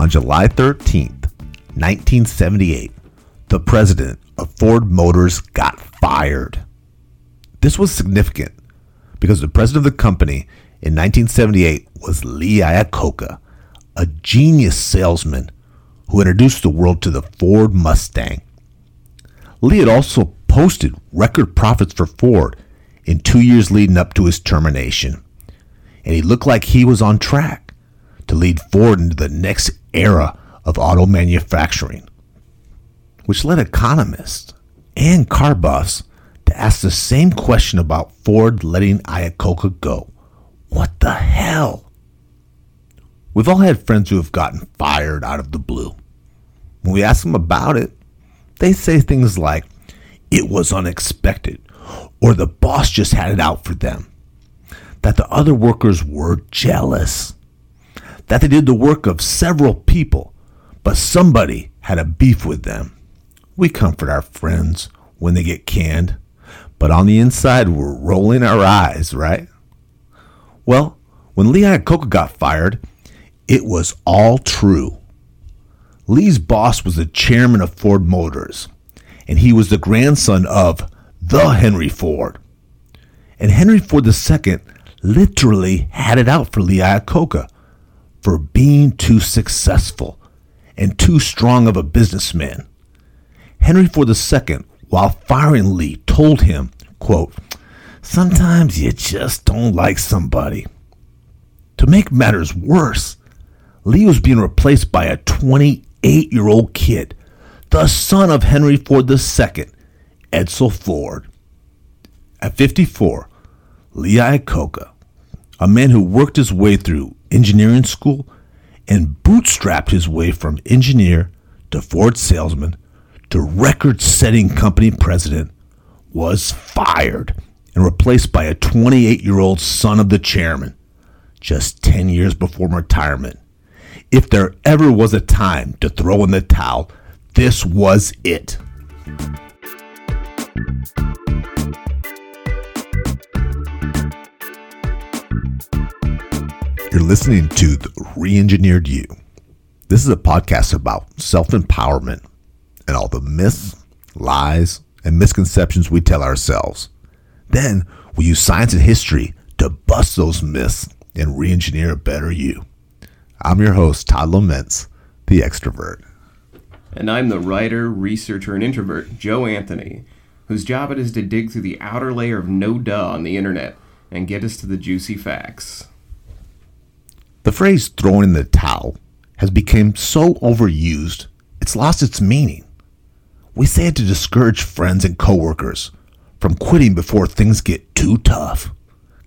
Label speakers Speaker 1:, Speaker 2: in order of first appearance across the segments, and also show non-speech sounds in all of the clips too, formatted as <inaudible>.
Speaker 1: On July 13th, 1978, the president of Ford Motors got fired. This was significant because the president of the company in 1978 was Lee Iacocca, a genius salesman who introduced the world to the Ford Mustang. Lee had also posted record profits for Ford in two years leading up to his termination, and he looked like he was on track to lead Ford into the next era of auto manufacturing, which led economists and car buffs to ask the same question about Ford letting Iacocca go. What the hell? We've all had friends who have gotten fired out of the blue. When we ask them about it, they say things like, it was unexpected, or the boss just had it out for them, that the other workers were jealous, that they did the work of several people, but somebody had a beef with them. We comfort our friends when they get canned, but on the inside, we're rolling our eyes, right? Well, when Lee Iacocca got fired, it was all true. Lee's boss was the chairman of Ford Motors, and he was the grandson of the Henry Ford. And Henry Ford II literally had it out for Lee Iacocca for being too successful and too strong of a businessman. Henry Ford II, while firing Lee, told him, quote, Sometimes you just don't like somebody. To make matters worse, Lee was being replaced by a 28 year old kid, the son of Henry Ford II, Edsel Ford. At 54, Lee Iacocca, a man who worked his way through engineering school and bootstrapped his way from engineer to Ford salesman to record setting company president, was fired and replaced by a 28 year old son of the chairman just 10 years before retirement. If there ever was a time to throw in the towel, this was it. You're listening to the Reengineered You. This is a podcast about self empowerment and all the myths, lies, and misconceptions we tell ourselves. Then we use science and history to bust those myths and re engineer a better you. I'm your host, Todd Laments, the extrovert.
Speaker 2: And I'm the writer, researcher, and introvert, Joe Anthony, whose job it is to dig through the outer layer of no duh on the internet and get us to the juicy facts.
Speaker 1: The phrase throwing in the towel has become so overused, it's lost its meaning. We say it to discourage friends and coworkers from quitting before things get too tough.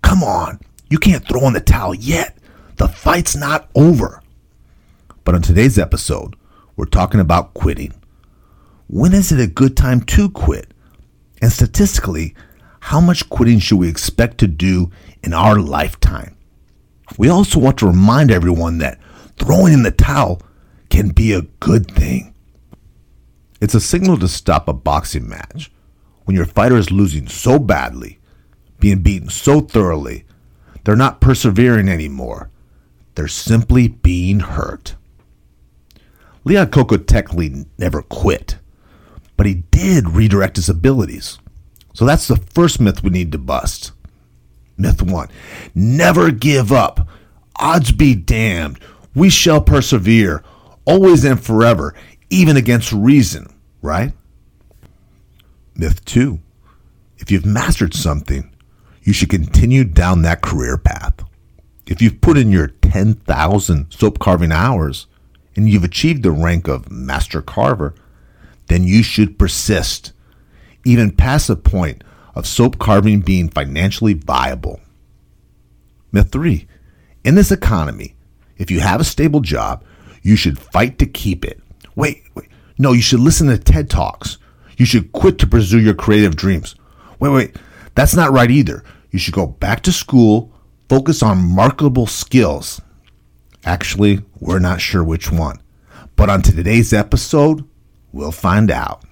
Speaker 1: Come on, you can't throw in the towel yet. The fight's not over. But on today's episode, we're talking about quitting. When is it a good time to quit? And statistically, how much quitting should we expect to do in our lifetime? We also want to remind everyone that throwing in the towel can be a good thing. It's a signal to stop a boxing match when your fighter is losing so badly, being beaten so thoroughly, they're not persevering anymore. They're simply being hurt. Lee Iacocca technically never quit, but he did redirect his abilities. So that's the first myth we need to bust. Myth one never give up. Odds be damned. We shall persevere, always and forever, even against reason, right? Myth two if you've mastered something, you should continue down that career path. If you've put in your 10,000 soap carving hours and you've achieved the rank of master carver, then you should persist, even past the point of soap carving being financially viable. Myth three in this economy, if you have a stable job, you should fight to keep it. Wait, wait. No, you should listen to TED Talks. You should quit to pursue your creative dreams. Wait, wait. That's not right either. You should go back to school, focus on marketable skills. Actually, we're not sure which one. But on today's episode, we'll find out.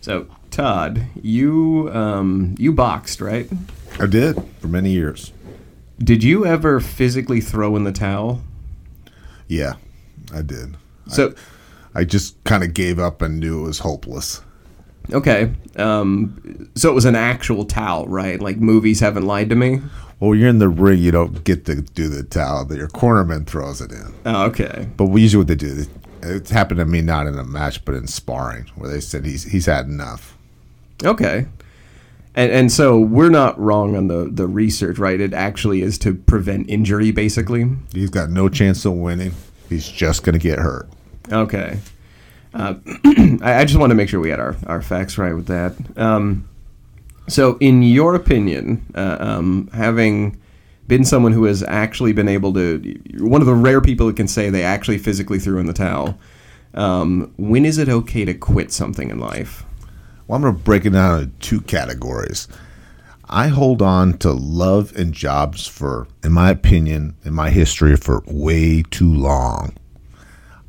Speaker 2: So, Todd, you um, you boxed, right?
Speaker 1: I did for many years.
Speaker 2: Did you ever physically throw in the towel?
Speaker 1: Yeah. I did.
Speaker 2: So,
Speaker 1: I just kind of gave up and knew it was hopeless.
Speaker 2: okay. Um, so it was an actual towel, right? Like movies haven't lied to me.
Speaker 1: Well, you're in the ring, you don't get to do the towel. That your cornerman throws it in.
Speaker 2: Oh, okay.
Speaker 1: But we usually what they do. It's happened to me not in a match, but in sparring, where they said he's he's had enough.
Speaker 2: Okay. And, and so we're not wrong on the, the research, right? It actually is to prevent injury, basically.
Speaker 1: He's got no chance of winning. He's just gonna get hurt.
Speaker 2: Okay. Uh, <clears throat> I, I just want to make sure we had our, our facts right with that. Um, so, in your opinion, uh, um, having been someone who has actually been able to, one of the rare people who can say they actually physically threw in the towel, um, when is it okay to quit something in life?
Speaker 1: Well, I'm gonna break it down into two categories. I hold on to love and jobs for, in my opinion, in my history, for way too long.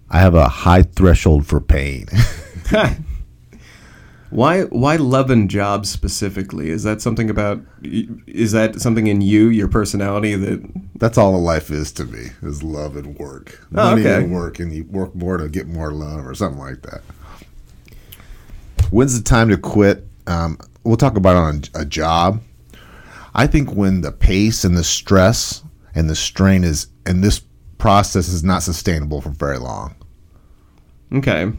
Speaker 1: I have a high threshold for pain. <laughs>
Speaker 2: Why why love and jobs specifically? Is that something about is that something in you, your personality that
Speaker 1: That's all life is to me is love and work.
Speaker 2: Oh,
Speaker 1: Money
Speaker 2: okay.
Speaker 1: and work, and you work more to get more love or something like that. When's the time to quit? Um, we'll talk about it on a job. I think when the pace and the stress and the strain is, and this process is not sustainable for very long.
Speaker 2: Okay.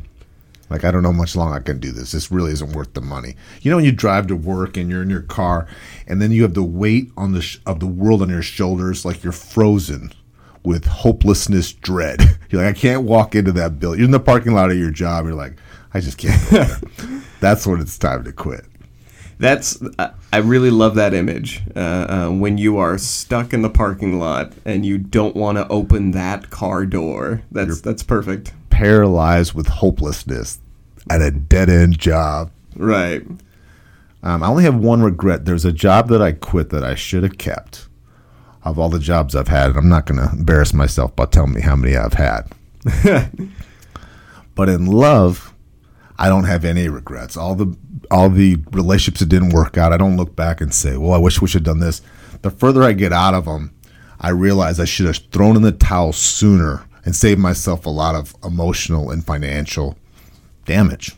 Speaker 1: Like I don't know how much long I can do this. This really isn't worth the money. You know when you drive to work and you're in your car, and then you have the weight on the sh- of the world on your shoulders, like you're frozen with hopelessness, dread. <laughs> You're like I can't walk into that building. You're in the parking lot of your job. You're like I just can't. <laughs> That's when it's time to quit.
Speaker 2: That's I- really love that image uh, uh, when you are stuck in the parking lot and you don't want to open that car door. That's that's perfect.
Speaker 1: Paralyzed with hopelessness at a dead end job.
Speaker 2: Right.
Speaker 1: Um, I only have one regret. There's a job that I quit that I should have kept. Of all the jobs I've had, and I'm not going to embarrass myself by telling me how many I've had. <laughs> but in love, I don't have any regrets. All the all the relationships that didn't work out, I don't look back and say, "Well, I wish we should have done this." The further I get out of them, I realize I should have thrown in the towel sooner and saved myself a lot of emotional and financial damage.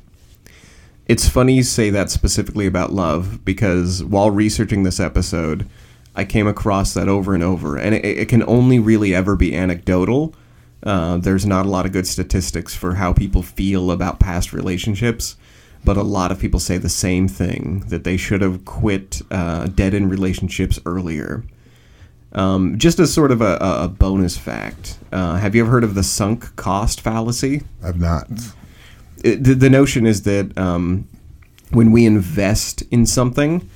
Speaker 2: It's funny you say that specifically about love because while researching this episode, I came across that over and over, and it, it can only really ever be anecdotal. Uh, there's not a lot of good statistics for how people feel about past relationships, but a lot of people say the same thing that they should have quit uh, dead end relationships earlier. Um, just as sort of a, a bonus fact, uh, have you ever heard of the sunk cost fallacy?
Speaker 1: I've not.
Speaker 2: it, the, the notion is that um, when we invest in something,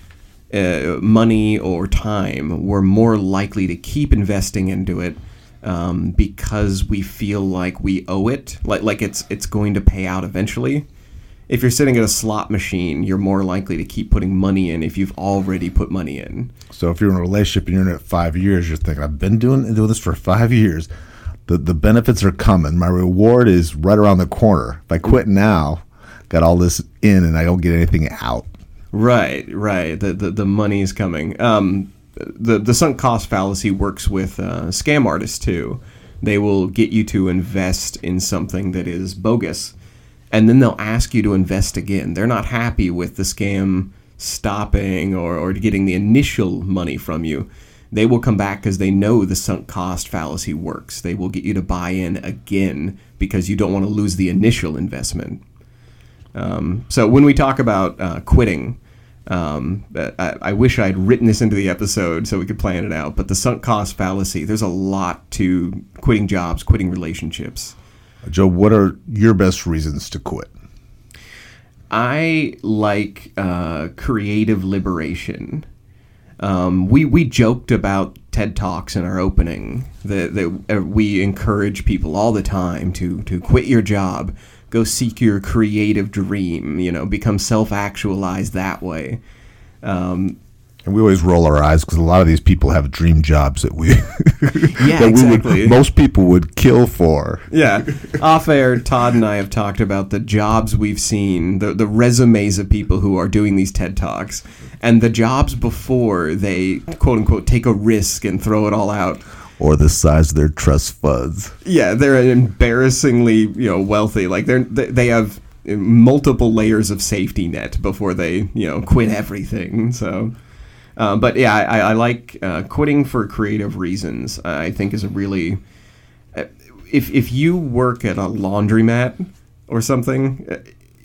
Speaker 2: uh, money or time, we're more likely to keep investing into it um, because we feel like we owe it, like like it's it's going to pay out eventually. If you're sitting at a slot machine, you're more likely to keep putting money in if you've already put money in.
Speaker 1: So if you're in a relationship and you're in it five years, you're thinking, I've been doing doing this for five years. The the benefits are coming. My reward is right around the corner. If I quit now, got all this in and I don't get anything out.
Speaker 2: Right, right. The the, the money's coming. Um, the the sunk cost fallacy works with uh, scam artists too. They will get you to invest in something that is bogus, and then they'll ask you to invest again. They're not happy with the scam stopping or, or getting the initial money from you. They will come back because they know the sunk cost fallacy works. They will get you to buy in again because you don't want to lose the initial investment. Um, so when we talk about uh, quitting, um, I, I wish I'd written this into the episode so we could plan it out. But the sunk cost fallacy, there's a lot to quitting jobs, quitting relationships.
Speaker 1: Joe, what are your best reasons to quit?
Speaker 2: I like uh, creative liberation. Um, we we joked about TED Talks in our opening that, that uh, we encourage people all the time to to quit your job, go seek your creative dream. You know, become self actualized that way. Um,
Speaker 1: And we always roll our eyes because a lot of these people have dream jobs that we <laughs>
Speaker 2: Yeah,
Speaker 1: that we would most people would kill for.
Speaker 2: Yeah. Off air, Todd and I have talked about the jobs we've seen, the, the resumes of people who are doing these TED Talks, and the jobs before they, quote unquote, take a risk and throw it all out.
Speaker 1: Or the size of their trust funds.
Speaker 2: Yeah, they're embarrassingly you know wealthy. Like they're they have multiple layers of safety net before they you know quit everything. So. Uh, but yeah, I, I like uh, quitting for creative reasons. I think is a really uh, if if you work at a laundromat or something, uh,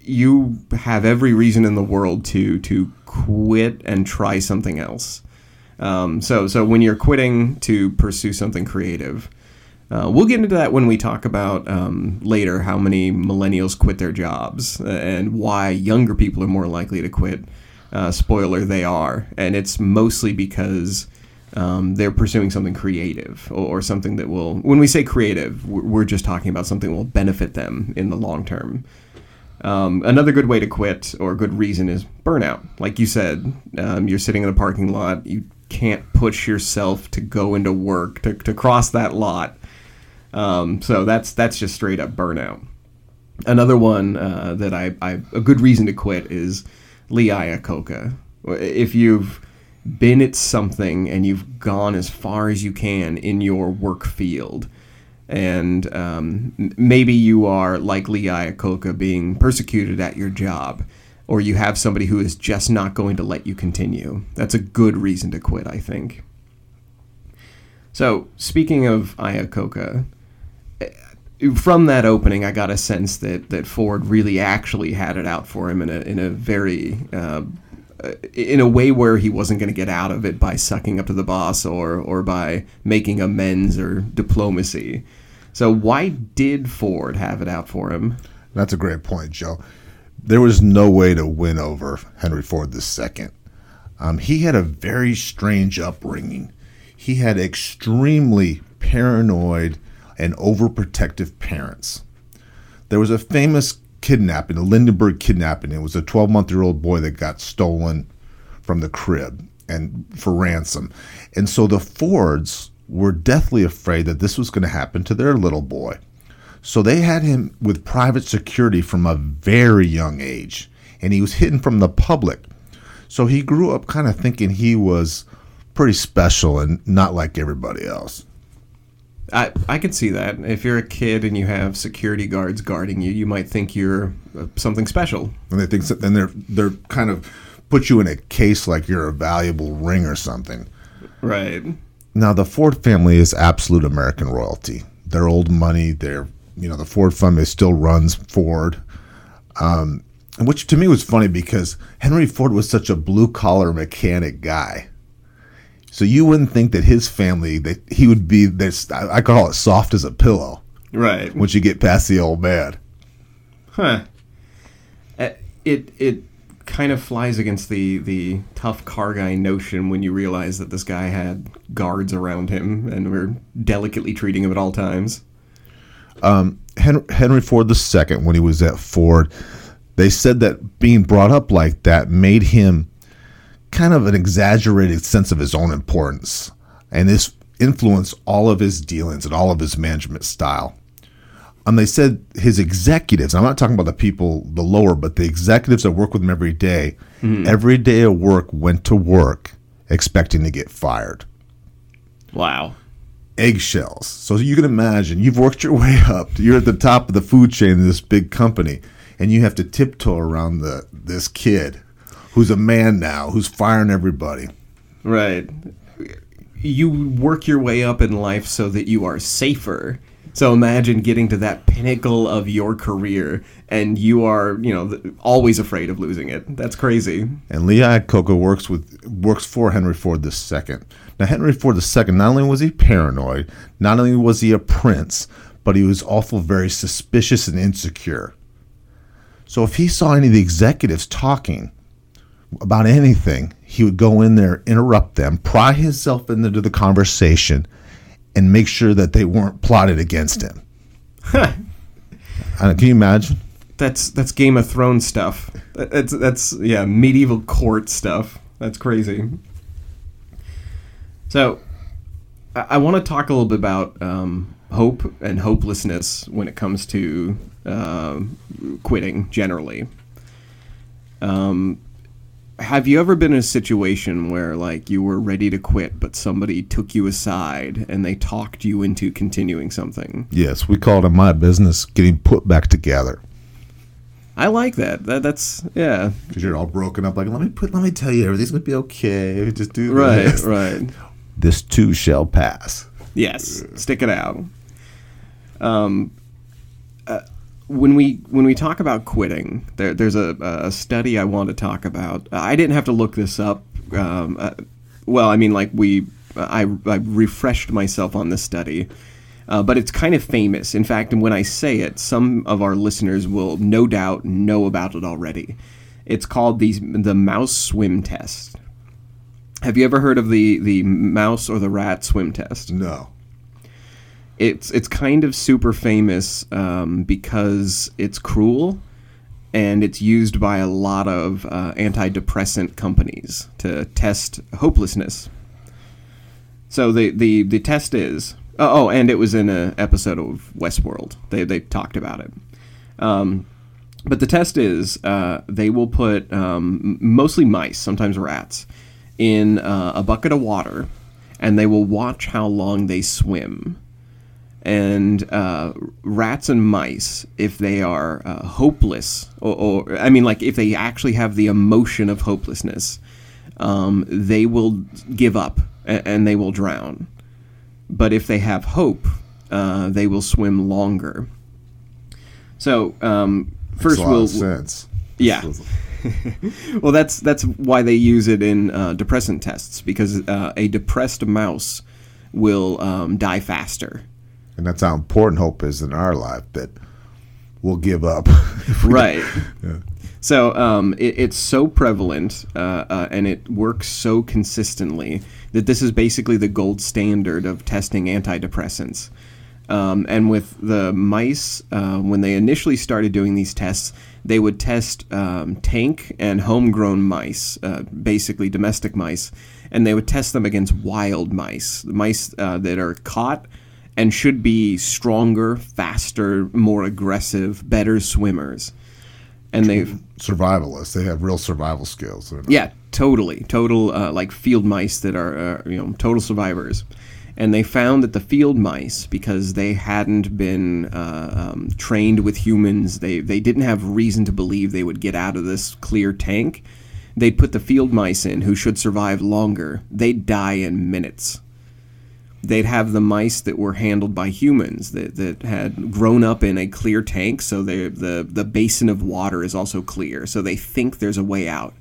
Speaker 2: you have every reason in the world to to quit and try something else. Um, so so when you're quitting to pursue something creative, uh, we'll get into that when we talk about um, later how many millennials quit their jobs and why younger people are more likely to quit. Uh, spoiler, they are, and it's mostly because um, they're pursuing something creative or, or, something that will. When we say creative, we're, we're just talking about something that will benefit them in the long term. Um, another good way to quit or good reason is burnout. Like you said, um, you're sitting in a parking lot, you can't push yourself to go into work to, to cross that lot. Um, so that's that's just straight up burnout. Another one uh, that I, I a good reason to quit is Lee Iacocca. If you've been at something and you've gone as far as you can in your work field, and um, maybe you are like Lee Iacocca being persecuted at your job, or you have somebody who is just not going to let you continue. That's a good reason to quit, I think. So, speaking of Iacocca, from that opening, I got a sense that, that Ford really actually had it out for him in a in a very uh, in a way where he wasn't going to get out of it by sucking up to the boss or or by making amends or diplomacy. So why did Ford have it out for him?
Speaker 1: That's a great point, Joe. There was no way to win over Henry Ford II. Um, he had a very strange upbringing. He had extremely paranoid and overprotective parents. There was a famous kidnapping, the Lindenberg kidnapping. It was a 12 month year old boy that got stolen from the crib and for ransom. And so the Fords were deathly afraid that this was going to happen to their little boy. So they had him with private security from a very young age, and he was hidden from the public. So he grew up kind of thinking he was pretty special and not like everybody else.
Speaker 2: I I could see that. If you're a kid and you have security guards guarding you, you might think you're uh, something special.
Speaker 1: And they think so, then they're they're kind of put you in a case like you're a valuable ring or something.
Speaker 2: Right.
Speaker 1: Now the Ford family is absolute American royalty. They're old money. They're you know the Ford family still runs Ford. Um, which to me was funny because Henry Ford was such a blue collar mechanic guy. So you wouldn't think that his family that he would be this I call it soft as a pillow.
Speaker 2: Right.
Speaker 1: Once you get past the old man.
Speaker 2: Huh. Uh, it it kind of flies against the the tough car guy notion when you realize that this guy had guards around him and were delicately treating him at all times.
Speaker 1: Um, Henry, Henry Ford II, when he was at Ford, they said that being brought up like that made him kind of an exaggerated sense of his own importance. And this influenced all of his dealings and all of his management style. And they said his executives, I'm not talking about the people, the lower, but the executives that work with him every day, mm-hmm. every day of work went to work expecting to get fired.
Speaker 2: Wow.
Speaker 1: Eggshells. So you can imagine you've worked your way <laughs> up. You're at the top of the food chain in this big company, and you have to tiptoe around the this kid who's a man now, who's firing everybody.
Speaker 2: Right. You work your way up in life so that you are safer. So imagine getting to that pinnacle of your career and you are, you know, always afraid of losing it. That's crazy.
Speaker 1: And Lee Iacocca works with works for Henry Ford II. Now Henry Ford II, not only was he paranoid, not only was he a prince, but he was also very suspicious and insecure. So if he saw any of the executives talking about anything, he would go in there, interrupt them, pry himself into the conversation, and make sure that they weren't plotted against him. Uh, can you imagine?
Speaker 2: That's that's Game of Thrones stuff. That's that's yeah, medieval court stuff. That's crazy. So, I, I want to talk a little bit about um, hope and hopelessness when it comes to uh, quitting generally. Um, have you ever been in a situation where like you were ready to quit, but somebody took you aside and they talked you into continuing something?
Speaker 1: Yes, we call it in my business getting put back together.
Speaker 2: I like that. That that's yeah.
Speaker 1: Because you're all broken up. Like, let me put, let me tell you, everything's gonna be okay. Just do
Speaker 2: Right,
Speaker 1: this.
Speaker 2: right. <laughs>
Speaker 1: This too shall pass.
Speaker 2: Yes, stick it out. Um, uh, when we when we talk about quitting, there, there's a, a study I want to talk about. I didn't have to look this up. Um, uh, well, I mean, like we, I, I refreshed myself on this study, uh, but it's kind of famous. In fact, and when I say it, some of our listeners will no doubt know about it already. It's called the the mouse swim test. Have you ever heard of the the mouse or the rat swim test?
Speaker 1: No.
Speaker 2: it's it's kind of super famous um, because it's cruel and it's used by a lot of uh, antidepressant companies to test hopelessness. So the the, the test is oh, oh and it was in an episode of Westworld. They they talked about it. Um, but the test is uh, they will put um, mostly mice, sometimes rats, in uh, a bucket of water, and they will watch how long they swim and uh, rats and mice, if they are uh, hopeless, or, or I mean, like if they actually have the emotion of hopelessness, um, they will give up and, and they will drown. But if they have hope, uh, they will swim longer. So um, first,
Speaker 1: Makes a lot
Speaker 2: we'll
Speaker 1: of sense.
Speaker 2: yeah. <laughs> well, that's that's why they use it in uh, depressant tests because uh, a depressed mouse will um, die faster.
Speaker 1: And that's how important hope is in our life that we'll give up. <laughs> we-
Speaker 2: right. So um, it, it's so prevalent uh, uh, and it works so consistently that this is basically the gold standard of testing antidepressants. Um, and with the mice, uh, when they initially started doing these tests, they would test um, tank and homegrown mice, uh, basically domestic mice, and they would test them against wild mice, mice uh, that are caught and should be stronger, faster, more aggressive, better swimmers. And they've
Speaker 1: Survivalists. They have real survival skills.
Speaker 2: Yeah, totally, total uh, like field mice that are uh, you know total survivors. And they found that the field mice, because they hadn't been uh, um, trained with humans, they they didn't have reason to believe they would get out of this clear tank. They'd put the field mice in, who should survive longer. They'd die in minutes they'd have the mice that were handled by humans that, that had grown up in a clear tank so the, the basin of water is also clear so they think there's a way out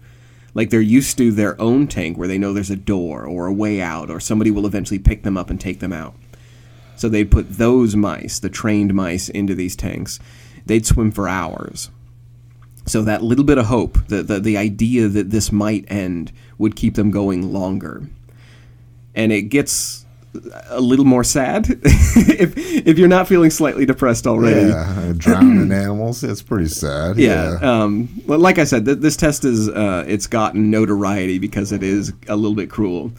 Speaker 2: like they're used to their own tank where they know there's a door or a way out or somebody will eventually pick them up and take them out. So they'd put those mice the trained mice into these tanks. They'd swim for hours. So that little bit of hope the, the, the idea that this might end would keep them going longer. And it gets a little more sad <laughs> if if you're not feeling slightly depressed already.
Speaker 1: Yeah, drowning animals. It's pretty sad.
Speaker 2: Yeah. Um, well, like I said, th- this test is uh, it's gotten notoriety because it is a little bit cruel.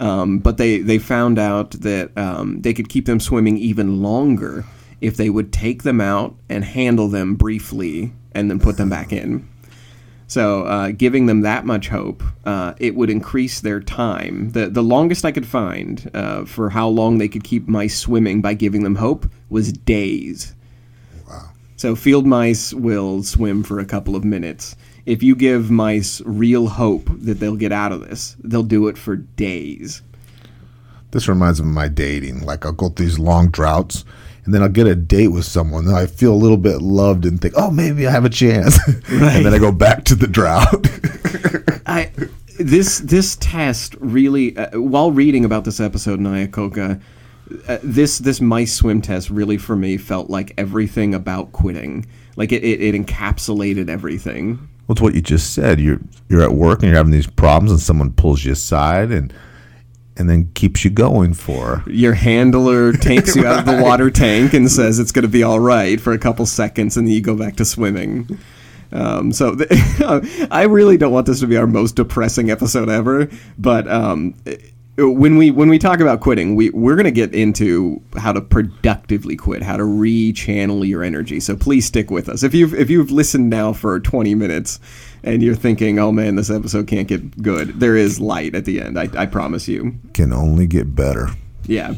Speaker 2: Um, but they they found out that um, they could keep them swimming even longer if they would take them out and handle them briefly and then put them back in. So, uh, giving them that much hope, uh, it would increase their time. The, the longest I could find uh, for how long they could keep mice swimming by giving them hope was days.
Speaker 1: Wow.
Speaker 2: So, field mice will swim for a couple of minutes. If you give mice real hope that they'll get out of this, they'll do it for days.
Speaker 1: This reminds me of my dating. Like I'll go through these long droughts, and then I'll get a date with someone. Then I feel a little bit loved and think, oh, maybe I have a chance. <laughs> and then I go back to the drought. <laughs>
Speaker 2: I this this test really uh, while reading about this episode in Iacocca, uh, this this mice swim test really for me felt like everything about quitting. Like it, it, it encapsulated everything.
Speaker 1: Well, it's what you just said. You're you're at work and you're having these problems, and someone pulls you aside and and then keeps you going for.
Speaker 2: Your handler <laughs> takes you out of the water tank and says it's going to be all right for a couple seconds, and then you go back to swimming. Um, so th- <laughs> I really don't want this to be our most depressing episode ever, but um, when we when we talk about quitting, we we're going to get into how to productively quit, how to rechannel your energy. So please stick with us. If you've if you've listened now for 20 minutes and you're thinking, "Oh man, this episode can't get good." There is light at the end. I, I promise you.
Speaker 1: Can only get better.
Speaker 2: Yeah.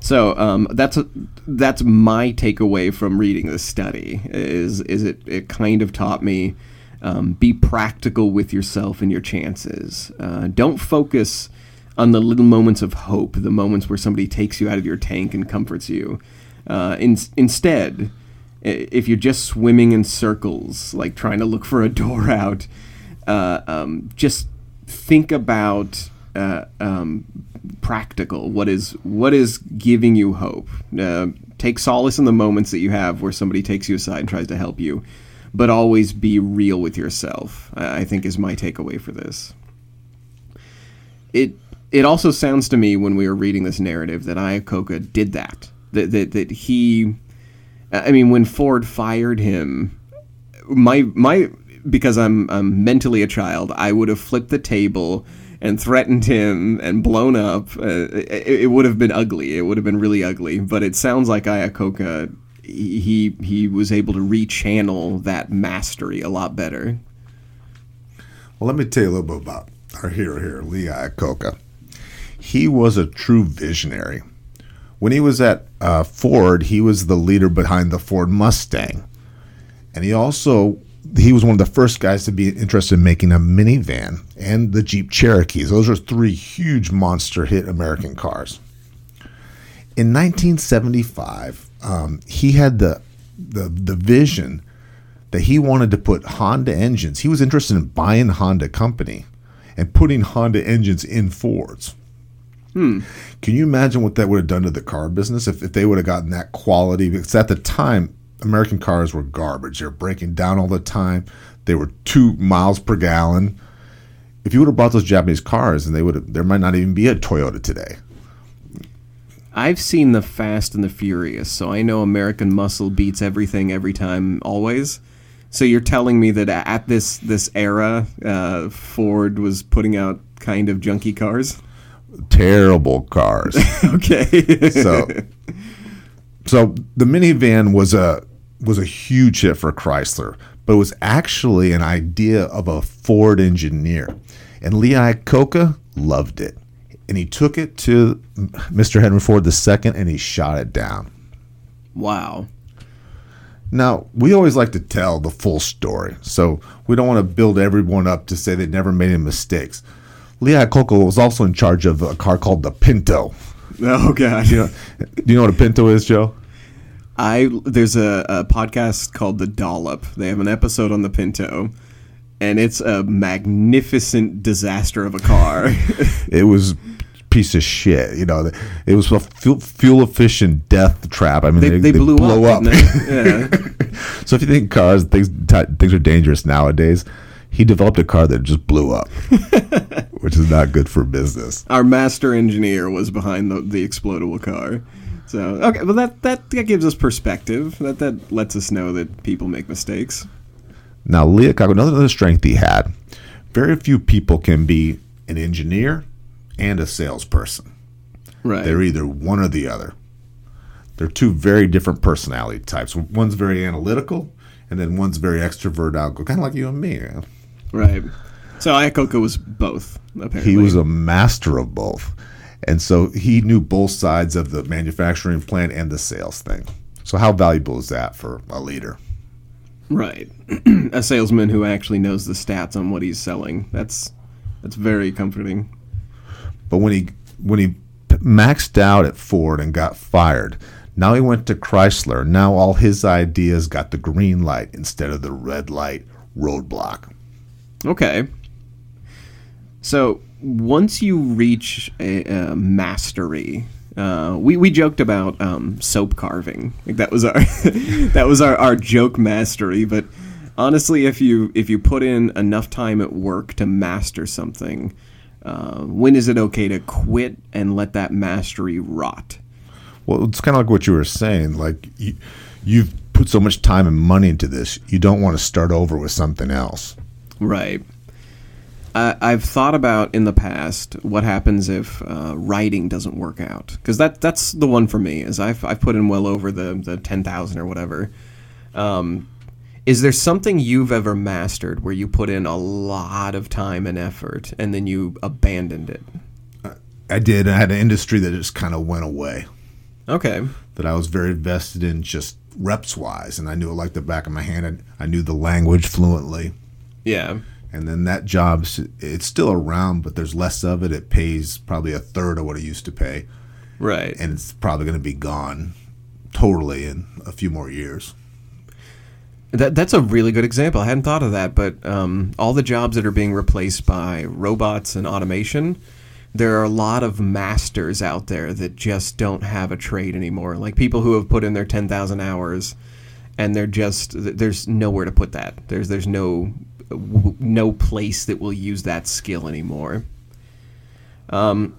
Speaker 2: So um, that's that's my takeaway from reading this study. Is is it it kind of taught me um, be practical with yourself and your chances. Uh, don't focus on the little moments of hope, the moments where somebody takes you out of your tank and comforts you. Uh, in, instead, if you're just swimming in circles, like trying to look for a door <laughs> out, uh, um, just think about uh, um, practical. What is what is giving you hope? Uh, take solace in the moments that you have where somebody takes you aside and tries to help you, but always be real with yourself. I think is my takeaway for this. It it also sounds to me when we were reading this narrative that Iacocca did that. That that that he. I mean, when Ford fired him, my my because I'm I'm mentally a child, I would have flipped the table and threatened him and blown up. Uh, it, it, would have been ugly. It would have been really ugly. But it sounds like Iacocca, he he was able to rechannel that mastery a lot better.
Speaker 1: Well, let me tell you a little bit about our hero here, Lee Iacocca. He was a true visionary. When he was at uh, Ford, he was the leader behind the Ford Mustang, and he also he was one of the first guys to be interested in making a minivan and the Jeep Cherokees. Those are three huge monster hit American cars. In 1975, um, he had the, the the vision that he wanted to put Honda engines. He was interested in buying Honda company and putting Honda engines in Fords. Hmm. Can you imagine what that would have done to the car business if, if they would have gotten that quality? Because at the time, American cars were garbage. They were breaking down all the time. They were two miles per gallon. If you would have bought those Japanese cars, and they would have, there might not even be a Toyota today.
Speaker 2: I've seen the Fast and the Furious, so I know American muscle beats everything every time, always. So you're telling me that at this this era, uh, Ford was putting out kind of junky cars?
Speaker 1: Terrible cars. <laughs>
Speaker 2: okay.
Speaker 1: so, so the minivan was a was a huge hit for Chrysler, but it was actually an idea of a Ford engineer. And Lee Iacocca loved it. And he took it to Mr. Henry Ford II and he shot it down.
Speaker 2: Wow.
Speaker 1: Now, we always like to tell the full story, so we don't want to build everyone up to say they never made any mistakes. Lee Iacocca was also in charge of a car called the Pinto.
Speaker 2: Oh, God.
Speaker 1: Do you know, do you know what a Pinto is, Joe?
Speaker 2: I there's a, a podcast called The Dollop. They have an episode on the Pinto, and it's a magnificent disaster of a car. <laughs> <laughs>
Speaker 1: it was piece of shit. You know, it was a fuel efficient death trap. I mean,
Speaker 2: they, they, they, they blew blow up. up. <laughs> Yeah.
Speaker 1: so if you think cars things things are dangerous nowadays, he developed a car that just blew up, which is not good for business.
Speaker 2: Our master engineer was behind the, the explodable car. So okay, well that, that that gives us perspective. That that lets us know that people make mistakes.
Speaker 1: Now, Lee Iacocca, another strength he had. Very few people can be an engineer and a salesperson.
Speaker 2: Right.
Speaker 1: They're either one or the other. They're two very different personality types. One's very analytical, and then one's very extrovert, outgoing, kind of like you and me.
Speaker 2: Right. So Iacocca was both. Apparently,
Speaker 1: he was a master of both. And so he knew both sides of the manufacturing plant and the sales thing. So how valuable is that for a leader?
Speaker 2: Right. <clears throat> a salesman who actually knows the stats on what he's selling. That's that's very comforting.
Speaker 1: But when he when he maxed out at Ford and got fired, now he went to Chrysler. Now all his ideas got the green light instead of the red light roadblock.
Speaker 2: Okay. So once you reach a, a mastery, uh, we, we joked about um, soap carving. Like that was our <laughs> that was our, our joke mastery. But honestly, if you if you put in enough time at work to master something, uh, when is it okay to quit and let that mastery rot?
Speaker 1: Well, it's kind of like what you were saying. Like you, you've put so much time and money into this, you don't want to start over with something else.
Speaker 2: Right. Uh, I've thought about in the past what happens if uh, writing doesn't work out because that that's the one for me. Is I've I've put in well over the the ten thousand or whatever. Um, Is there something you've ever mastered where you put in a lot of time and effort and then you abandoned it?
Speaker 1: I did. I had an industry that just kind of went away.
Speaker 2: Okay.
Speaker 1: That I was very vested in, just reps wise, and I knew it like the back of my hand. I, I knew the language fluently.
Speaker 2: Yeah.
Speaker 1: And then that job, it's still around, but there's less of it. It pays probably a third of what it used to pay.
Speaker 2: Right.
Speaker 1: And it's probably going to be gone totally in a few more years.
Speaker 2: That, that's a really good example. I hadn't thought of that, but um, all the jobs that are being replaced by robots and automation, there are a lot of masters out there that just don't have a trade anymore. Like people who have put in their 10,000 hours and they're just there's nowhere to put that. There's there's no no place that will use that skill anymore. Um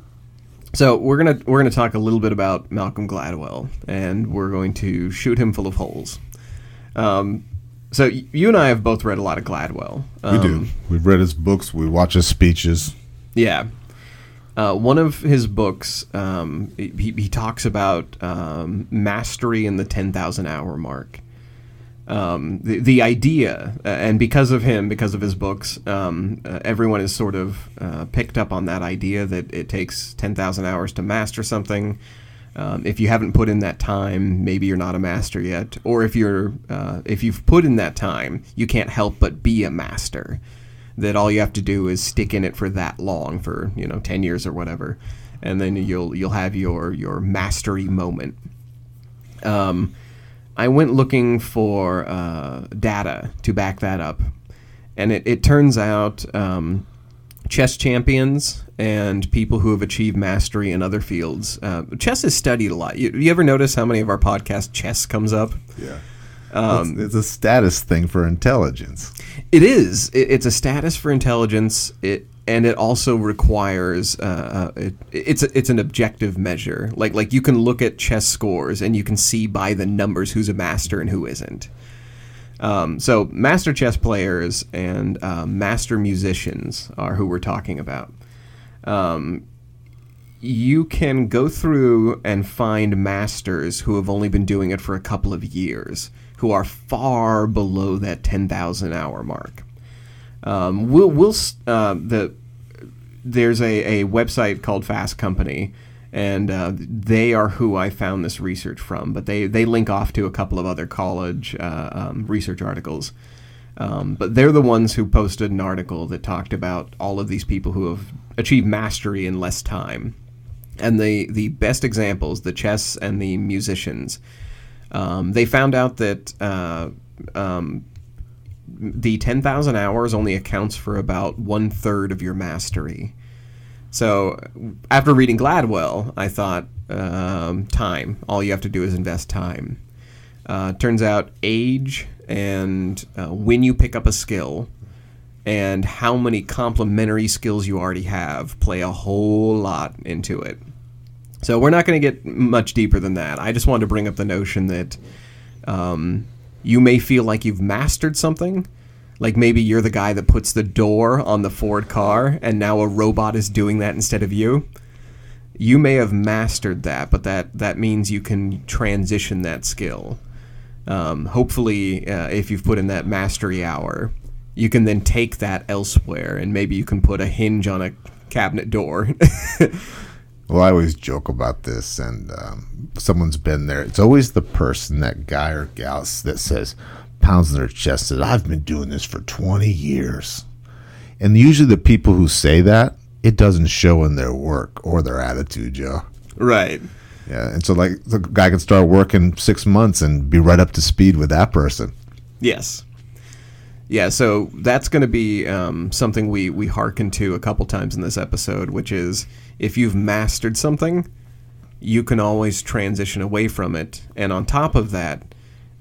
Speaker 2: so we're gonna we're gonna talk a little bit about Malcolm Gladwell, and we're going to shoot him full of holes. Um, so you and I have both read a lot of Gladwell.
Speaker 1: Um, we do. Um, We've read his books. We watch his speeches.
Speaker 2: Yeah. Uh, one of his books, um, he, he talks about um, mastery in the 10,000 hour mark um, the, the idea, uh, and because of him, because of his books, um, uh, everyone has sort of uh, picked up on that idea that it takes 10,000 hours to master something. Um, if you haven't put in that time, maybe you're not a master yet. Or if you're, uh, if you've put in that time, you can't help but be a master. That all you have to do is stick in it for that long, for you know, 10 years or whatever, and then you'll you'll have your your mastery moment. Um, I went looking for uh, data to back that up, and it, it turns out um, chess champions and people who have achieved mastery in other fields. Uh, chess is studied a lot. You, you, ever notice how many of our podcasts chess comes up?
Speaker 1: Yeah. Um, it's, it's, a status thing for intelligence.
Speaker 2: It is. It, it's a status for intelligence. It and it also requires uh, uh, it, it's a, it's an objective measure. Like like you can look at chess scores and you can see by the numbers who's a master and who isn't. Um, so master chess players and uh, master musicians are who we're talking about. Um, you can go through and find masters who have only been doing it for a couple of years, who are far below that ten thousand hour mark. Um, we'll we'll uh, the there's a, a website called Fast Company, and uh, they are who I found this research from. But they they link off to a couple of other college uh, um, research articles. Um, but they're the ones who posted an article that talked about all of these people who have achieved mastery in less time. And the, the best examples, the chess and the musicians, um, they found out that uh, um, the 10,000 hours only accounts for about one third of your mastery. So after reading Gladwell, I thought um, time. All you have to do is invest time. Uh, turns out age and uh, when you pick up a skill and how many complementary skills you already have play a whole lot into it. So we're not going to get much deeper than that. I just wanted to bring up the notion that um, you may feel like you've mastered something. Like maybe you're the guy that puts the door on the Ford car and now a robot is doing that instead of you. You may have mastered that, but that, that means you can transition that skill. Um, hopefully, uh, if you've put in that mastery hour, you can then take that elsewhere and maybe you can put a hinge on a cabinet door. <laughs>
Speaker 1: Well, I always joke about this, and um, someone's been there. It's always the person, that guy or gal, that says, pounds in their chest, that I've been doing this for 20 years. And usually the people who say that, it doesn't show in their work or their attitude, Joe.
Speaker 2: Right.
Speaker 1: Yeah. And so, like, the guy can start working six months and be right up to speed with that person.
Speaker 2: Yes. Yeah, so that's going to be um, something we we hearken to a couple times in this episode, which is if you've mastered something, you can always transition away from it, and on top of that,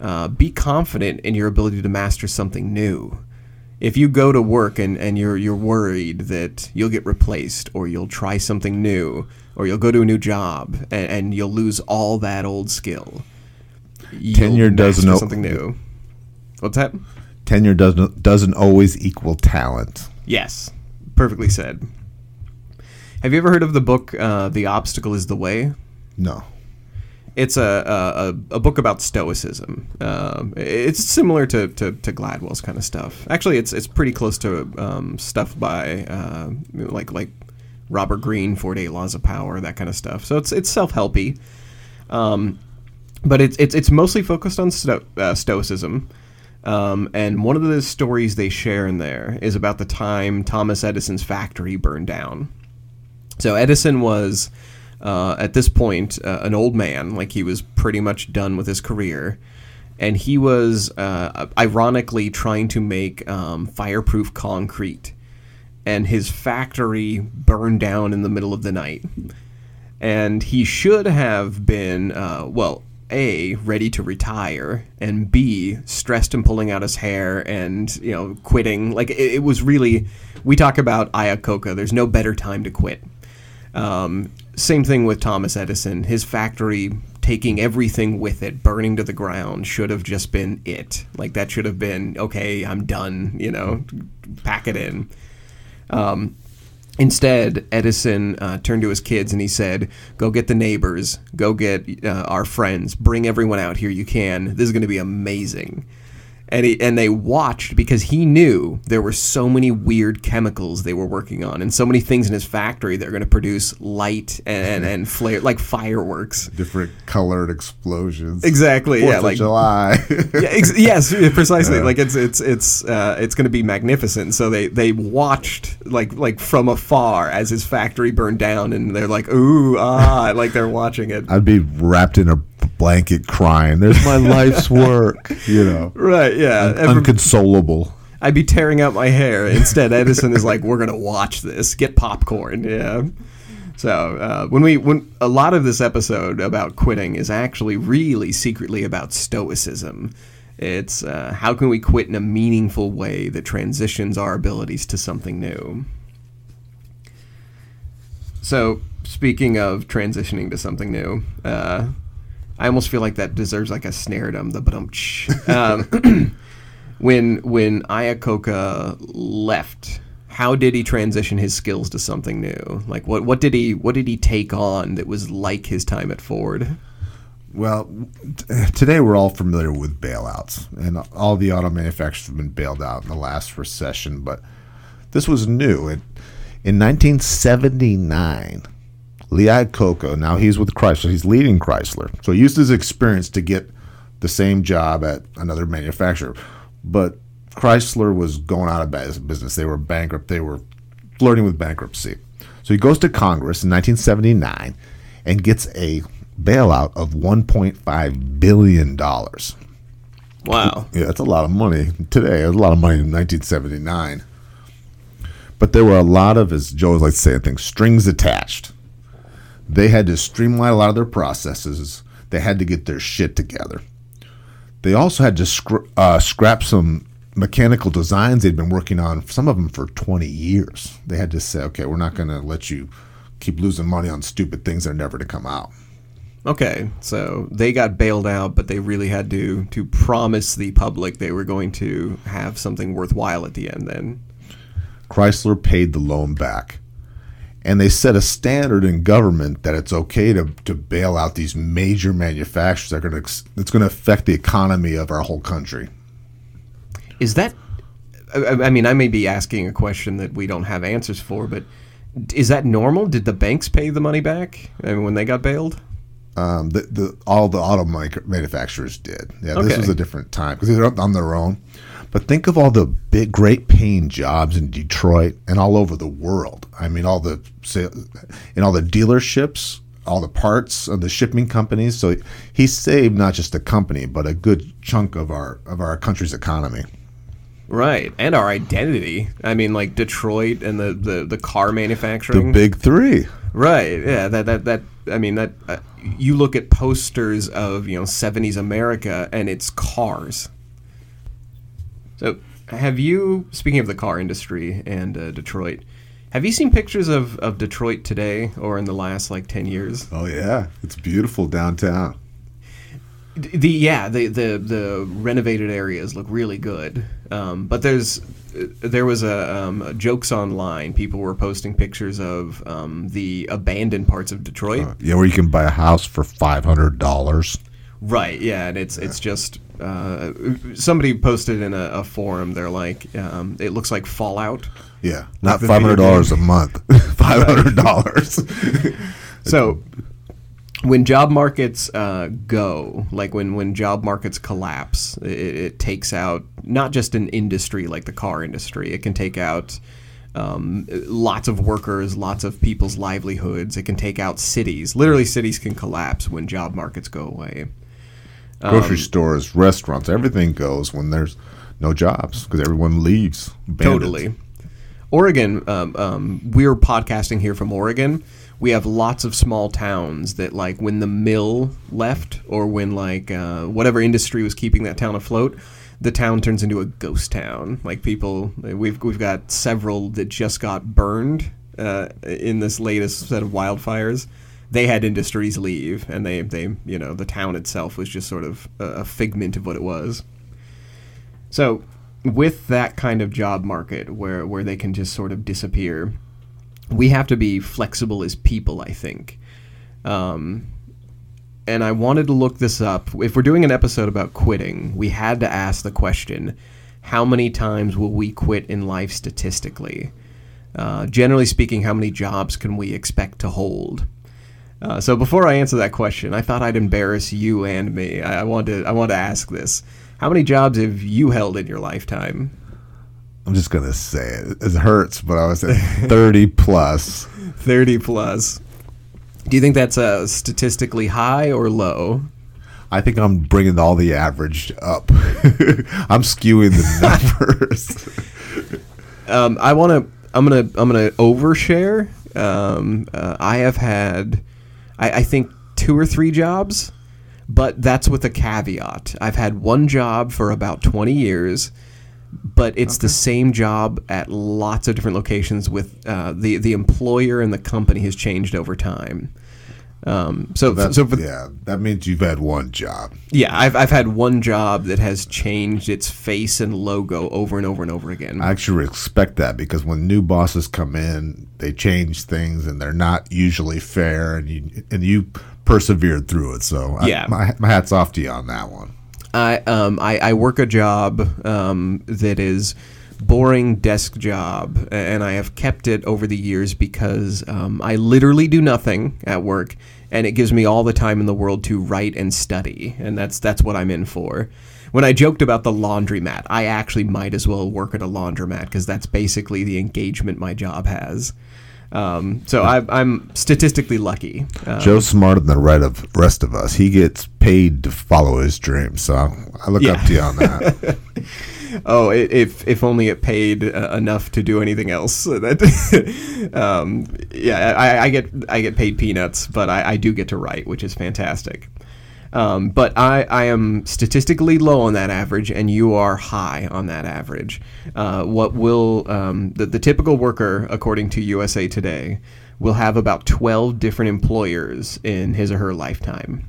Speaker 2: uh, be confident in your ability to master something new. If you go to work and, and you're you're worried that you'll get replaced, or you'll try something new, or you'll go to a new job and, and you'll lose all that old skill,
Speaker 1: tenure doesn't know
Speaker 2: something new. What's that?
Speaker 1: tenure doesn't doesn't always equal talent.
Speaker 2: Yes, perfectly said. Have you ever heard of the book uh, "The Obstacle Is the Way"?
Speaker 1: No.
Speaker 2: It's a a, a book about stoicism. Um, it's similar to, to, to Gladwell's kind of stuff. Actually, it's it's pretty close to um, stuff by uh, like like Robert Greene, Forty Eight Laws of Power, that kind of stuff. So it's it's self helpy, um, but it's it's it's mostly focused on sto- uh, stoicism. Um, and one of the stories they share in there is about the time Thomas Edison's factory burned down. So Edison was, uh, at this point, uh, an old man, like he was pretty much done with his career. And he was, uh, ironically, trying to make um, fireproof concrete. And his factory burned down in the middle of the night. And he should have been, uh, well, a ready to retire and b stressed and pulling out his hair and you know quitting like it, it was really we talk about Iacocca there's no better time to quit um, same thing with Thomas Edison. His factory taking everything with it burning to the ground should have just been it. Like that should have been okay I'm done you know pack it in. Um, Instead, Edison uh, turned to his kids and he said, Go get the neighbors, go get uh, our friends, bring everyone out here you can. This is going to be amazing and he, and they watched because he knew there were so many weird chemicals they were working on and so many things in his factory that are going to produce light and, and, and flare like fireworks.
Speaker 1: Different colored explosions.
Speaker 2: Exactly
Speaker 1: Fourth
Speaker 2: yeah like
Speaker 1: July.
Speaker 2: Yeah, ex- <laughs> yes precisely
Speaker 1: Yeah.
Speaker 2: like it's it's it's uh, it's going to be magnificent. So they they watched like like from afar as his factory burned down and they're like ooh ah like they're watching it.
Speaker 1: I'd be wrapped in a blanket crying there's my life's work you know
Speaker 2: right yeah Every-
Speaker 1: unconsolable
Speaker 2: I'd be tearing out my hair. Instead, Edison is like, "We're gonna watch this. Get popcorn." Yeah. So uh, when we when a lot of this episode about quitting is actually really secretly about stoicism. It's uh, how can we quit in a meaningful way that transitions our abilities to something new. So speaking of transitioning to something new, uh, I almost feel like that deserves like a snare drum, the um, <clears throat> when when Iacocca left, how did he transition his skills to something new? Like what what did he what did he take on that was like his time at Ford?
Speaker 1: Well, t- today we're all familiar with bailouts, and all the auto manufacturers have been bailed out in the last recession. But this was new. It, in 1979, Lee Iacocca, now he's with Chrysler, he's leading Chrysler. So he used his experience to get the same job at another manufacturer. But Chrysler was going out of business. They were bankrupt. They were flirting with bankruptcy. So he goes to Congress in 1979 and gets a bailout of 1.5 billion dollars.
Speaker 2: Wow.
Speaker 1: Yeah, that's a lot of money today. It's a lot of money in 1979. But there were a lot of, as Joe likes to say, I think, strings attached. They had to streamline a lot of their processes. They had to get their shit together. They also had to scr- uh, scrap some mechanical designs they'd been working on, some of them for 20 years. They had to say, okay, we're not going to let you keep losing money on stupid things that are never to come out.
Speaker 2: Okay, so they got bailed out, but they really had to to promise the public they were going to have something worthwhile at the end. Then,
Speaker 1: Chrysler paid the loan back. And they set a standard in government that it's okay to, to bail out these major manufacturers that are going to it's going to affect the economy of our whole country.
Speaker 2: is that? I, I mean, I may be asking a question that we don't have answers for, but is that normal? Did the banks pay the money back I mean, when they got bailed?
Speaker 1: Um, the, the all the auto manufacturers did. Yeah, this was a different time because they're on their own. But think of all the big, great paying jobs in Detroit and all over the world. I mean, all the in all the dealerships, all the parts of the shipping companies. So he saved not just the company, but a good chunk of our of our country's economy.
Speaker 2: Right, and our identity. I mean, like Detroit and the the, the car manufacturing, The
Speaker 1: big three.
Speaker 2: Right. Yeah. That that that. I mean that. Uh, you look at posters of you know '70s America, and it's cars. So, have you? Speaking of the car industry and uh, Detroit, have you seen pictures of of Detroit today or in the last like ten years?
Speaker 1: Oh yeah, it's beautiful downtown.
Speaker 2: The yeah, the the the renovated areas look really good. Um, but there's there was a, um, jokes online. People were posting pictures of um, the abandoned parts of Detroit.
Speaker 1: Uh, yeah, where you can buy a house for five hundred dollars.
Speaker 2: Right. Yeah, and it's it's just uh, somebody posted in a, a forum. They're like, um, it looks like Fallout.
Speaker 1: Yeah, not <laughs> <laughs> five hundred dollars a month. Five hundred dollars. <laughs>
Speaker 2: So when job markets uh, go, like when, when job markets collapse, it, it takes out not just an industry like the car industry. It can take out um, lots of workers, lots of people's livelihoods. It can take out cities. Literally, cities can collapse when job markets go away.
Speaker 1: Grocery stores, restaurants, everything goes when there's no jobs because everyone leaves. Abandoned.
Speaker 2: Totally. Oregon, um, um, we're podcasting here from Oregon. We have lots of small towns that, like, when the mill left or when, like, uh, whatever industry was keeping that town afloat, the town turns into a ghost town. Like, people, we've, we've got several that just got burned uh, in this latest set of wildfires. They had industries leave, and they, they, you know, the town itself was just sort of a, figment of what it was. So, with that kind of job market where where they can just sort of disappear, we have to be flexible as people. I think. Um, and I wanted to look this up. If we're doing an episode about quitting, we had to ask the question: How many times will we quit in life statistically? Uh, generally speaking, how many jobs can we expect to hold? Uh, so before I answer that question, I thought I'd embarrass you and me. I, I want to I want to ask this: How many jobs have you held in your lifetime?
Speaker 1: I'm just gonna say it. It hurts, but I was at thirty <laughs> plus.
Speaker 2: Thirty plus. Do you think that's uh, statistically high or low?
Speaker 1: I think I'm bringing all the average up. <laughs> I'm skewing the <laughs> numbers.
Speaker 2: Um, I want to. I'm gonna. I'm gonna overshare. Um, uh, I have had, I, I think, two or three jobs, but that's with a caveat. I've had one job for about 20 years, but it's the same job at lots of different locations. With uh, the the employer and the company has changed over time. Um, so,
Speaker 1: That-
Speaker 2: so for,
Speaker 1: yeah, that means you've had one job.
Speaker 2: yeah, I've I've had one job that has changed its face and logo over and over and over again.
Speaker 1: I actually respect that because when new bosses come in, they change things and they're not usually fair, and you and you persevered through it. So I-
Speaker 2: Yeah.
Speaker 1: my, my hats off to you on that one.
Speaker 2: I um I, I work a job um that is boring desk job and I have kept it over the years because um, I literally do nothing at work and it gives me all the time in the world to write and study and that's that's what I'm in for. When I joked about the laundromat, I actually might as well work at a laundromat because that's basically the engagement my job has. Um, so I, I'm statistically lucky. Uh,
Speaker 1: Joe's smarter than the rest of us. He gets paid to follow his dreams. So I, I look
Speaker 2: Yeah.
Speaker 1: up to you on that. <laughs>
Speaker 2: Oh, if if only it paid uh, enough to do anything else. <laughs> That, um, yeah, I, I get I get paid peanuts, but I, I do get to write, which is fantastic. Um, but I, I am statistically low on that average, and you are high on that average. Uh, what will um, the, the typical worker, according to USA Today, will have about 12 different employers in his or her lifetime.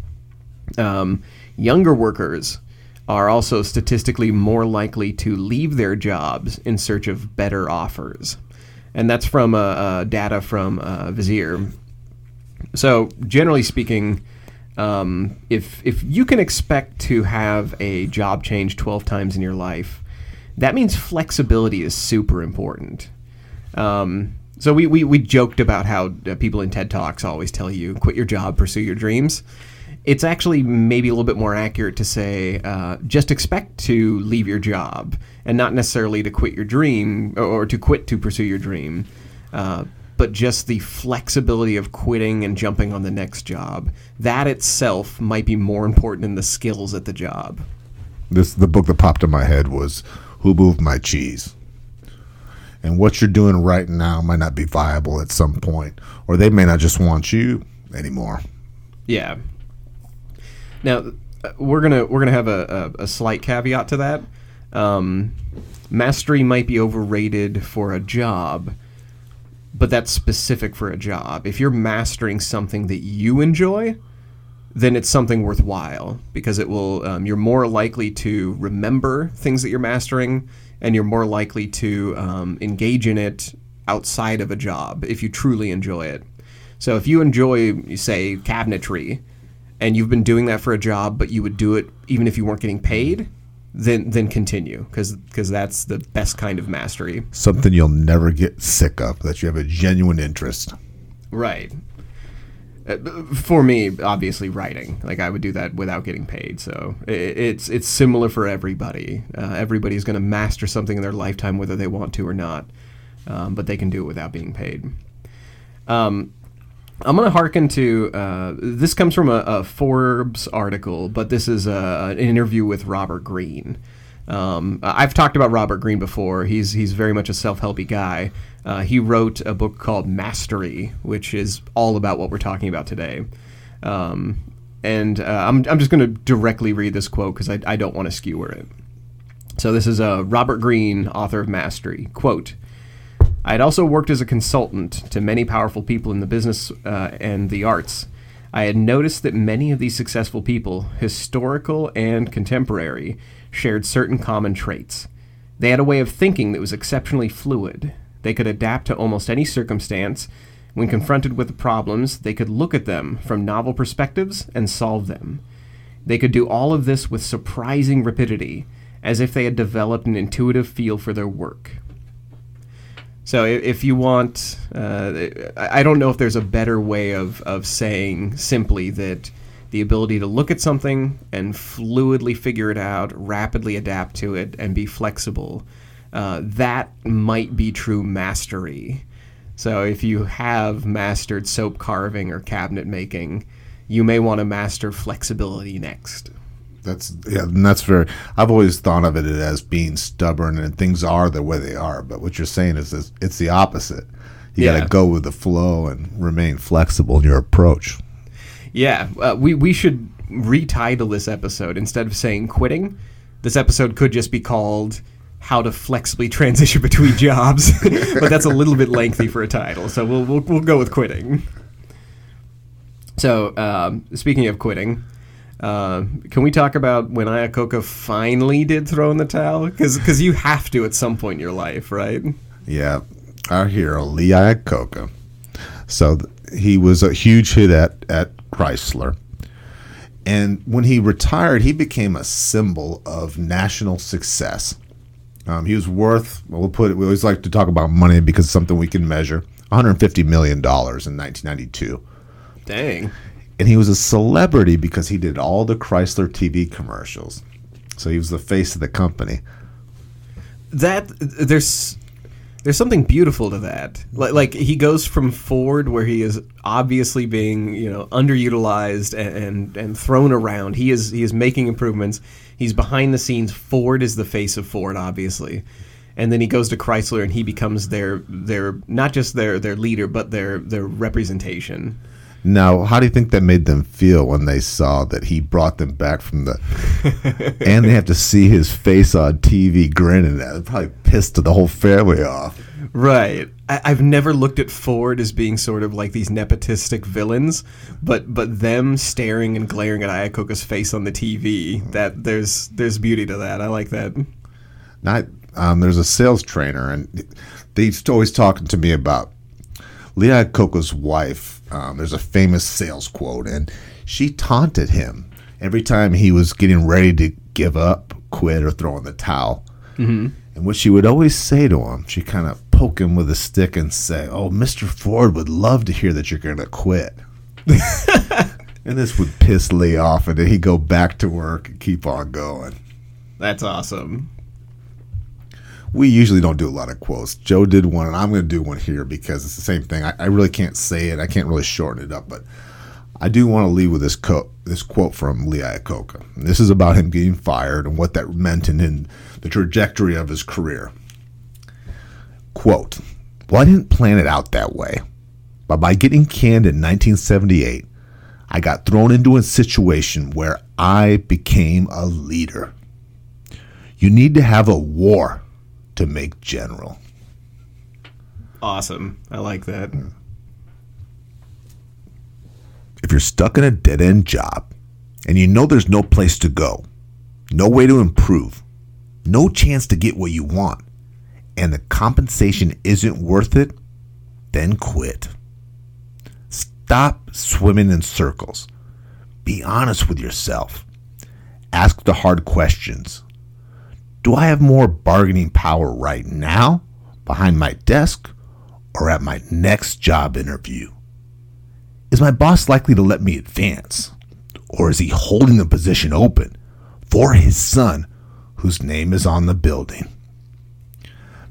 Speaker 2: Um, younger workers are also statistically more likely to leave their jobs in search of better offers. And that's from uh, uh, data from uh, Visier. So, generally speaking, um, if, if you can expect to have a job change 12 times in your life, that means flexibility is super important. Um, so we, we, we joked about how uh, people in TED Talks always tell you quit your job, pursue your dreams. It's actually maybe a little bit more accurate to say uh, just expect to leave your job and not necessarily to quit your dream or, to quit to pursue your dream, uh, but just the flexibility of quitting and jumping on the next job. That itself might be more important than the skills at the job.
Speaker 1: this the book that popped in my head was "Who Moved My Cheese." And what you're doing right now might not be viable at some point, or they may not just want you anymore.
Speaker 2: Yeah. Now we're gonna we're gonna have a, a, a slight caveat to that. Um, mastery might be overrated for a job, but that's specific for a job. If you're mastering something that you enjoy, then it's something worthwhile because it will. Um, you're more likely to remember things that you're mastering. and you're more likely to um, engage in it outside of a job if you truly enjoy it. So if you enjoy, say, cabinetry, and you've been doing that for a job, but you would do it even if you weren't getting paid, then then continue because because that's the best kind of mastery.
Speaker 1: Something you'll never get sick of. That you have a genuine interest.
Speaker 2: Right. Uh, For me, obviously, writing like I would do that without getting paid. So it's it's similar for everybody. Uh, everybody's going to master something in their lifetime, whether they want to or not. Um, but they can do it without being paid. Um, I'm going to hearken to uh, this comes from a, a Forbes article, but this is a, an interview with Robert Greene. Um, I've talked about Robert Greene before. He's he's very much a self-helpy guy. Uh, he wrote a book called Mastery, which is all about what we're talking about today. Um, and uh, I'm I'm just going to directly read this quote because I, I don't want to skewer it. So this is uh, Robert Greene, author of Mastery. Quote. I had also worked as a consultant to many powerful people in the business uh, and the arts. I had noticed that many of these successful people, historical and contemporary, shared certain common traits. They had a way of thinking that was exceptionally fluid. They could adapt to almost any circumstance. When confronted with problems, they could look at them from novel perspectives and solve them. They could do all of this with surprising rapidity, as if they had developed an intuitive feel for their work. So if you want, uh, I don't know if there's a better way of, of saying simply that the ability to look at something and fluidly figure it out, rapidly adapt to it, and be flexible, uh, that might be true mastery. So if you have mastered soap carving or cabinet making, you may want to master flexibility next.
Speaker 1: That's yeah, and that's very. I've always thought of it as being stubborn, and things are the way they are. But what you're saying is, is it's the opposite. You got to go with the flow and remain flexible in your approach.
Speaker 2: Yeah, uh, we we should retitle this episode instead of saying quitting. This episode could just be called "How to Flexibly Transition Between Jobs," <laughs> but that's a little bit lengthy for a title, so we'll we'll, we'll go with quitting. So, um, speaking of quitting, uh, can we talk about when Iacocca finally did throw in the towel? Because you have to at some point in your life, right?
Speaker 1: Yeah, our hero Lee Iacocca. So th- he was a huge hit at at Chrysler, and when he retired, he became a symbol of national success. Um, he was worth. Well, we'll put it. We always like to talk about money because it's something we can measure. 150 million dollars in 1992,
Speaker 2: Dang.
Speaker 1: And he was a celebrity because he did all the Chrysler TV commercials. So he was the face of the company.
Speaker 2: that there's there's something beautiful to that. Like, like he goes from Ford, where he is obviously being you know underutilized and, and and thrown around. He is he is making improvements. He's behind the scenes. Ford is the face of Ford, obviously. And then he goes to Chrysler, and he becomes their their not just their their leader, but their their representation.
Speaker 1: Now, how do you think that made them feel when they saw that he brought them back from the, <laughs> and they have to see his face on TV grinning? That probably pissed the whole family off.
Speaker 2: Right. I, I've never looked at Ford as being sort of like these nepotistic villains, but but them staring and glaring at Iacocca's face on the TV, that there's there's beauty to that. I like that.
Speaker 1: Not, um, there's a sales trainer, and he's always talking to me about Lee Iacocca's wife. Um, there's a famous sales quote, and she taunted him every time he was getting ready to give up, quit, or throw in the towel. Mm-hmm. And what she would always say to him, she kind of poke him with a stick and say, "Oh, Mr. Ford would love to hear that you're going to quit." <laughs> and this would piss Lee off, and then he'd go back to work and keep on going.
Speaker 2: That's awesome.
Speaker 1: We usually don't do a lot of quotes. Joe did one, and I'm going to do one here because it's the same thing. I, I really can't say it. I can't really shorten it up, but I do want to leave with this quote. This quote from Lee Iacocca. And this is about him getting fired and what that meant in, in the trajectory of his career. Quote: Well, I didn't plan it out that way, but by getting canned in 1978, I got thrown into a situation where I became a leader. You need to have a war to make general.
Speaker 2: Awesome. I like that. Hmm.
Speaker 1: If you're stuck in a dead end job and you know there's no place to go, no way to improve, no chance to get what you want, and the compensation isn't worth it, then quit. Stop swimming in circles. Be honest with yourself. Ask the hard questions. Do I have more bargaining power right now, behind my desk, or at my next job interview? Is my boss likely to let me advance? Or is he holding the position open for his son, whose name is on the building?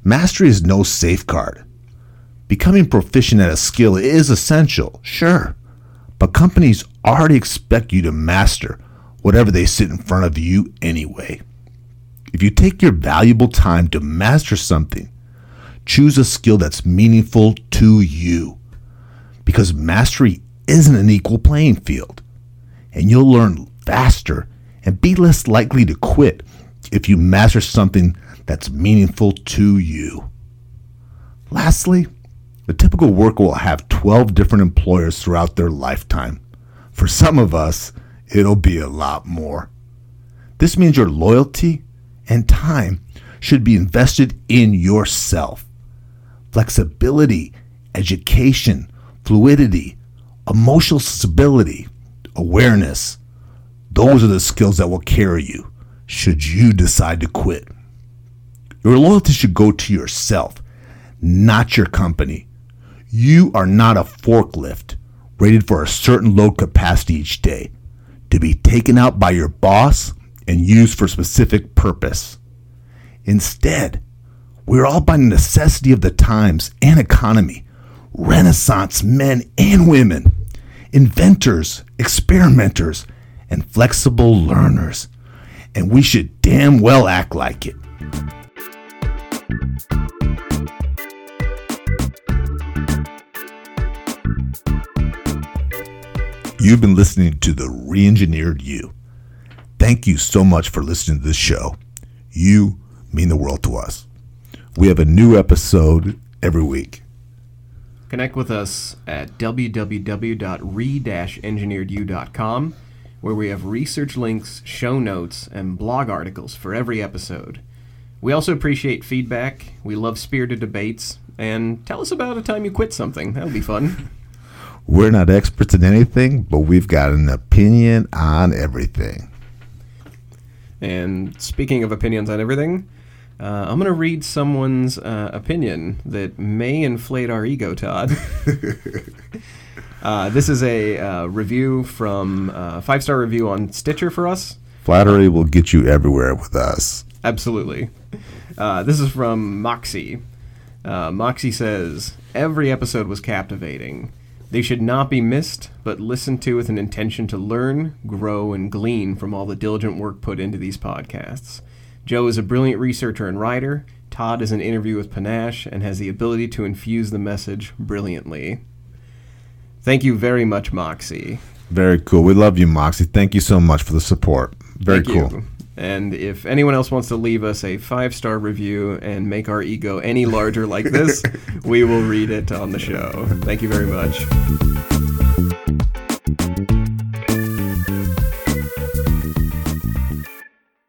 Speaker 1: Mastery is no safeguard. Becoming proficient at a skill is essential, sure, but companies already expect you to master whatever they sit in front of you anyway. If you take your valuable time to master something, choose a skill that's meaningful to you. Because mastery isn't an equal playing field, and you'll learn faster and be less likely to quit if you master something that's meaningful to you. Lastly, the typical worker will have 12 different employers throughout their lifetime. For some of us, it'll be a lot more. This means your loyalty and time should be invested in yourself. Flexibility, education, fluidity, emotional stability, awareness. Those are the skills that will carry you should you decide to quit. Your loyalty should go to yourself, not your company. You are not a forklift rated for a certain load capacity each day to be taken out by your boss and used for specific purpose. Instead, we're all by necessity of the times and economy, Renaissance men and women, inventors, experimenters, and flexible learners. And we should damn well act like it. You've been listening to the Reengineered You. Thank you so much for listening to this show. You mean the world to us. We have a new episode every week.
Speaker 2: Connect with us at www.re-engineeredyou.com, where we have research links, show notes, and blog articles for every episode. We also appreciate feedback. We love spirited debates. And tell us about a time you quit something. That'll be fun. <laughs>
Speaker 1: We're not experts in anything, but we've got an opinion on everything.
Speaker 2: And speaking of opinions on everything, uh, I'm going to read someone's uh, opinion that may inflate our ego, Todd. <laughs> uh, this is a uh, review from uh, five star review on Stitcher for us.
Speaker 1: Flattery will get you everywhere with us.
Speaker 2: Absolutely. Uh, this is from Moxie. Moxie says Every episode was captivating. They should not be missed, but listened to with an intention to learn, grow, and glean from all the diligent work put into these podcasts. Joe is a brilliant researcher and writer. Todd is an interview with panache and has the ability to infuse the message brilliantly. Thank you very much, Moxie.
Speaker 1: Very cool. We love you, Moxie. Thank you so much for the support. Very
Speaker 2: Thank
Speaker 1: cool.
Speaker 2: You. And if anyone else wants to leave us a five star review and make our ego any larger like this, <laughs> we will read it on the show. Thank you very much.